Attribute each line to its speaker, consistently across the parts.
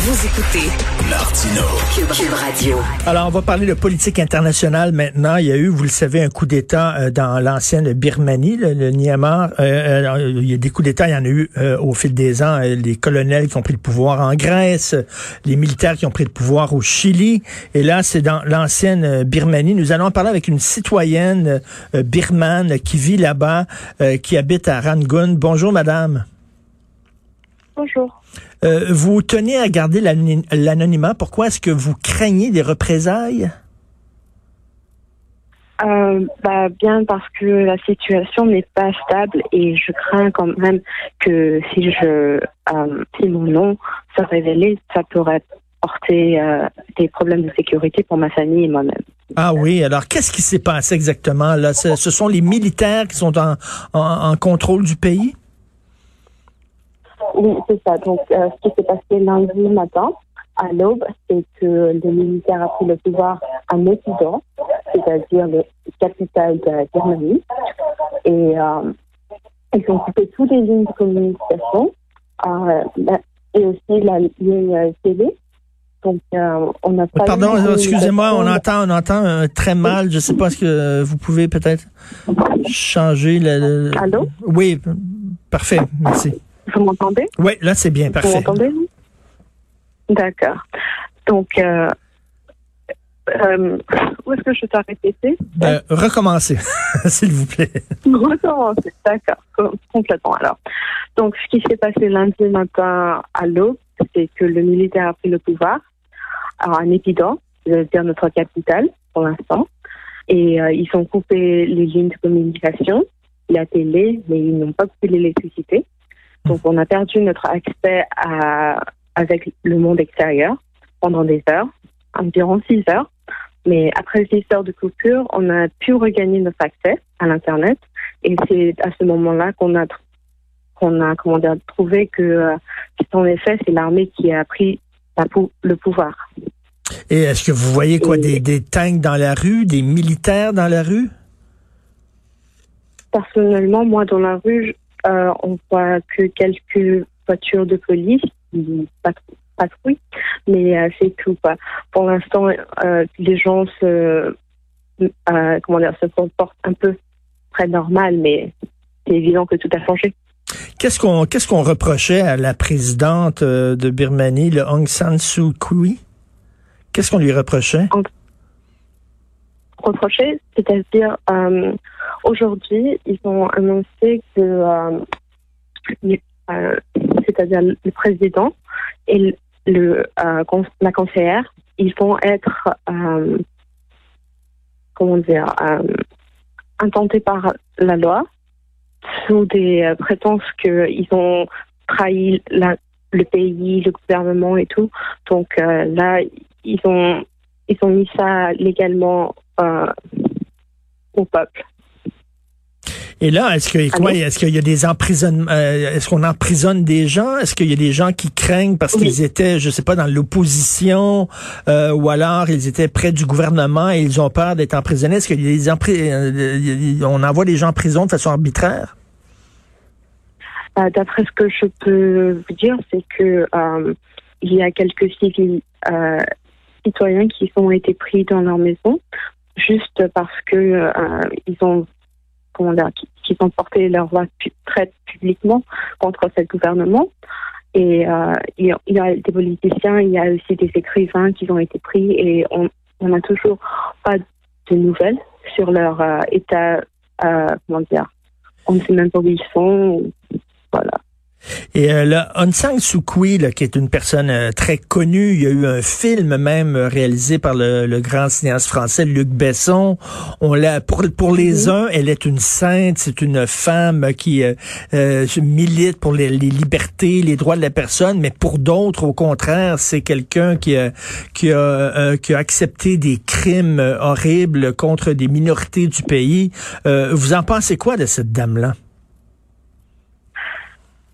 Speaker 1: Vous écoutez.
Speaker 2: Alors, on va parler de politique internationale maintenant. Il y a eu, vous le savez, un coup d'État euh, dans l'ancienne Birmanie, le, Myanmar. Euh, euh, il y a des coups d'État, il y en a eu au fil des ans. les colonels qui ont pris le pouvoir en Grèce, les militaires qui ont pris le pouvoir au Chili. Et là, c'est dans l'ancienne Birmanie. Nous allons parler avec une citoyenne birmane qui vit là-bas, qui habite à Rangoon. Bonjour, madame.
Speaker 3: Bonjour.
Speaker 2: Euh, vous tenez à garder l'anonymat. Pourquoi est-ce que vous craignez des représailles?
Speaker 3: Euh, bah, bien parce que la situation n'est pas stable et je crains quand même que si je euh, si mon nom se révélait, ça pourrait porter des problèmes de sécurité pour ma famille et moi-même.
Speaker 2: Ah oui, alors qu'est-ce qui s'est passé exactement là? Ce, sont les militaires qui sont en contrôle du pays?
Speaker 3: Oui, c'est ça. Donc, euh, ce qui s'est passé lundi matin, à l'aube, c'est que le militaire a pris le pouvoir à Népidon, c'est-à-dire le capital de la Germanie. Et euh, ils ont coupé toutes les lignes de communication euh, et aussi la ligne télé. Donc, on a pas
Speaker 2: Pardon, excusez-moi, on entend, on entend très mal. Je ne sais pas ce que vous pouvez peut-être changer le.
Speaker 3: Allô?
Speaker 2: Oui, parfait, merci.
Speaker 3: Vous m'entendez?
Speaker 2: Oui, là, c'est bien, parfait.
Speaker 3: Vous? M'entendez? D'accord. Donc, euh, euh, où est-ce que je dois répéter?
Speaker 2: Euh, recommencer, s'il vous plaît.
Speaker 3: Recommencer, d'accord, complètement. Alors, donc, ce qui s'est passé lundi matin à l'aube, c'est que le militaire a pris le pouvoir à Népidon, c'est-à-dire notre capitale pour l'instant, et euh, ils ont coupé les lignes de communication, la télé, mais ils n'ont pas coupé l'électricité. Donc, on a perdu notre accès à, avec le monde extérieur pendant des heures, environ six heures. Mais après six heures de coupure, on a pu regagner notre accès à l'Internet. Et c'est à ce moment-là qu'on a, qu'on a comment dire, trouvé que, euh, en effet, c'est l'armée qui a pris le pouvoir.
Speaker 2: Et est-ce que vous voyez quoi, des, des tanks dans la rue, des militaires dans la rue?
Speaker 3: Personnellement, moi, dans la rue, euh, on voit que quelques voitures de police qui patrouillent, mais euh, c'est tout. Pour l'instant, euh, les gens se, comment dire, se comportent un peu très normal, mais c'est évident que tout a changé.
Speaker 2: Qu'est-ce qu'on qu'est-ce qu'on reprochait à la présidente de Birmanie, le Aung San Suu Kyi? Qu'est-ce qu'on lui reprochait?
Speaker 3: Reprocher, c'est-à-dire Aujourd'hui, ils ont annoncé que, euh, euh, c'est-à-dire le président et le, euh, la conseillère, ils vont être, comment dire, intentés par la loi sous des prétences qu'ils ont trahi le pays, le gouvernement et tout. Donc là, ils ont ils ont mis ça légalement au peuple.
Speaker 2: Et là, est-ce que quoi, est-ce qu'il y a des emprisonnements euh, Est-ce qu'on emprisonne des gens? Est-ce qu'il y a des gens qui craignent parce qu'ils étaient, je sais pas, dans l'opposition euh, ou alors ils étaient près du gouvernement et ils ont peur d'être emprisonnés? Est-ce qu'il y a des euh, on envoie des gens en prison de façon arbitraire?
Speaker 3: D'après ce que je peux vous dire, c'est que il y a quelques civils citoyens qui ont été pris dans leur maison juste parce que ils ont qui, ont porté leur voix très publiquement contre ce gouvernement. Et euh, il y a des politiciens, il y a aussi des écrivains qui ont été pris et on n'a toujours pas de nouvelles sur leur euh, état, euh, comment dire, on ne sait même pas où ils sont. Voilà.
Speaker 2: Et euh, là, Aung San Suu Kyi, qui est une personne euh, très connue, il y a eu un film même euh, réalisé par le, grand cinéaste français Luc Besson. On l'a pour pour les mhm. uns, elle est une sainte, c'est une femme qui euh, milite pour les, libertés, les droits de la personne, mais pour d'autres, au contraire, c'est quelqu'un qui a qui a qui a accepté des crimes horribles contre des minorités du pays. vous en pensez quoi de cette dame là?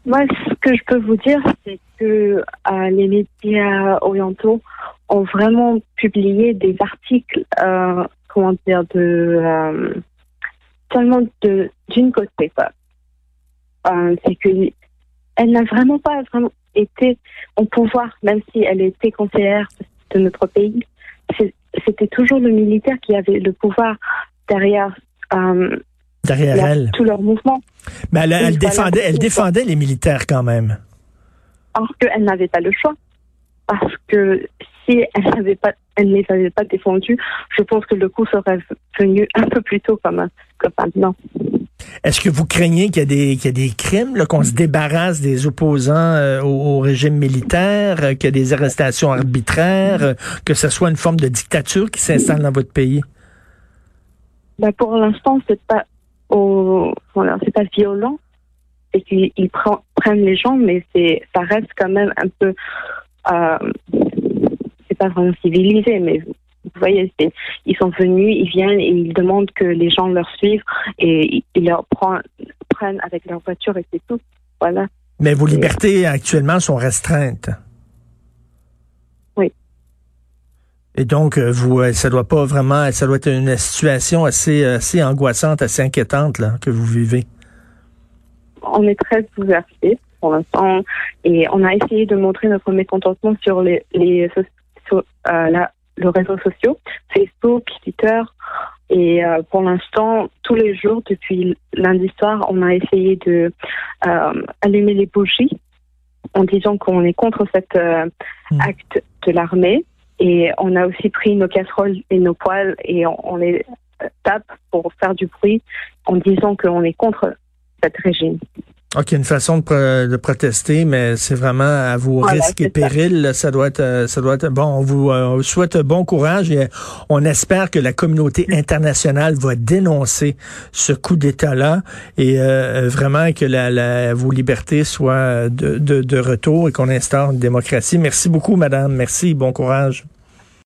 Speaker 3: Moi, ce que je peux vous dire, c'est que euh, les médias orientaux ont vraiment publié des articles, euh, comment dire, de euh, seulement de d'une côté, quoi. euh, c'est que elle n'a vraiment pas vraiment été au pouvoir, même si elle était conseillère de notre pays. C'était toujours le militaire qui avait le pouvoir derrière.
Speaker 2: Derrière elle.
Speaker 3: Tous leurs mouvements.
Speaker 2: Mais elle, elle défendait, elle défendait les militaires quand même.
Speaker 3: Parce qu'elle n'avait pas le choix. Parce que si elle n'avait pas, elle ne les avait pas défendus, je pense que le coup serait venu un peu plus tôt comme, que maintenant.
Speaker 2: Est-ce que vous craignez qu'il y, y, a des crimes, qu'on se débarrasse des opposants euh, au, régime militaire, euh, qu'il y a des arrestations arbitraires, euh, que ce soit une forme de dictature qui s'installe dans votre pays?
Speaker 3: Ben pour l'instant, c'est pas au, voilà, c'est pas violent et qu'ils prennent les gens, mais c'est, ça reste quand même un peu, c'est pas vraiment civilisé, mais vous voyez, ils sont venus, ils viennent et ils demandent que les gens leur suivent et ils leur prennent avec leur voiture et c'est tout. Voilà.
Speaker 2: Mais vos libertés actuellement sont restreintes.
Speaker 3: Oui.
Speaker 2: Et donc, euh, vous, euh, ça doit pas vraiment, ça doit être une situation assez, assez angoissante, assez inquiétante là, que vous vivez.
Speaker 3: On est très bouleversés pour l'instant et on a essayé de montrer notre mécontentement sur les, les sur, euh, la, le réseau social, Facebook, Twitter. Et euh, pour l'instant, tous les jours, depuis lundi soir, on a essayé de euh, allumer les bougies en disant qu'on est contre cet euh, hmm. acte de l'armée. Et on a aussi pris nos casseroles et nos poils et on, les tape pour faire du bruit en disant qu'on est contre cet régime.
Speaker 2: OK, une façon de, protester, mais c'est vraiment à vos risques et périls. Ça. doit être, euh, ça doit être bon. On vous, euh, souhaite bon courage et on espère que la communauté internationale va dénoncer ce coup d'État-là et euh, vraiment que la, vos libertés soient de, de, de retour et qu'on instaure une démocratie. Merci beaucoup, Madame. Merci. Bon courage.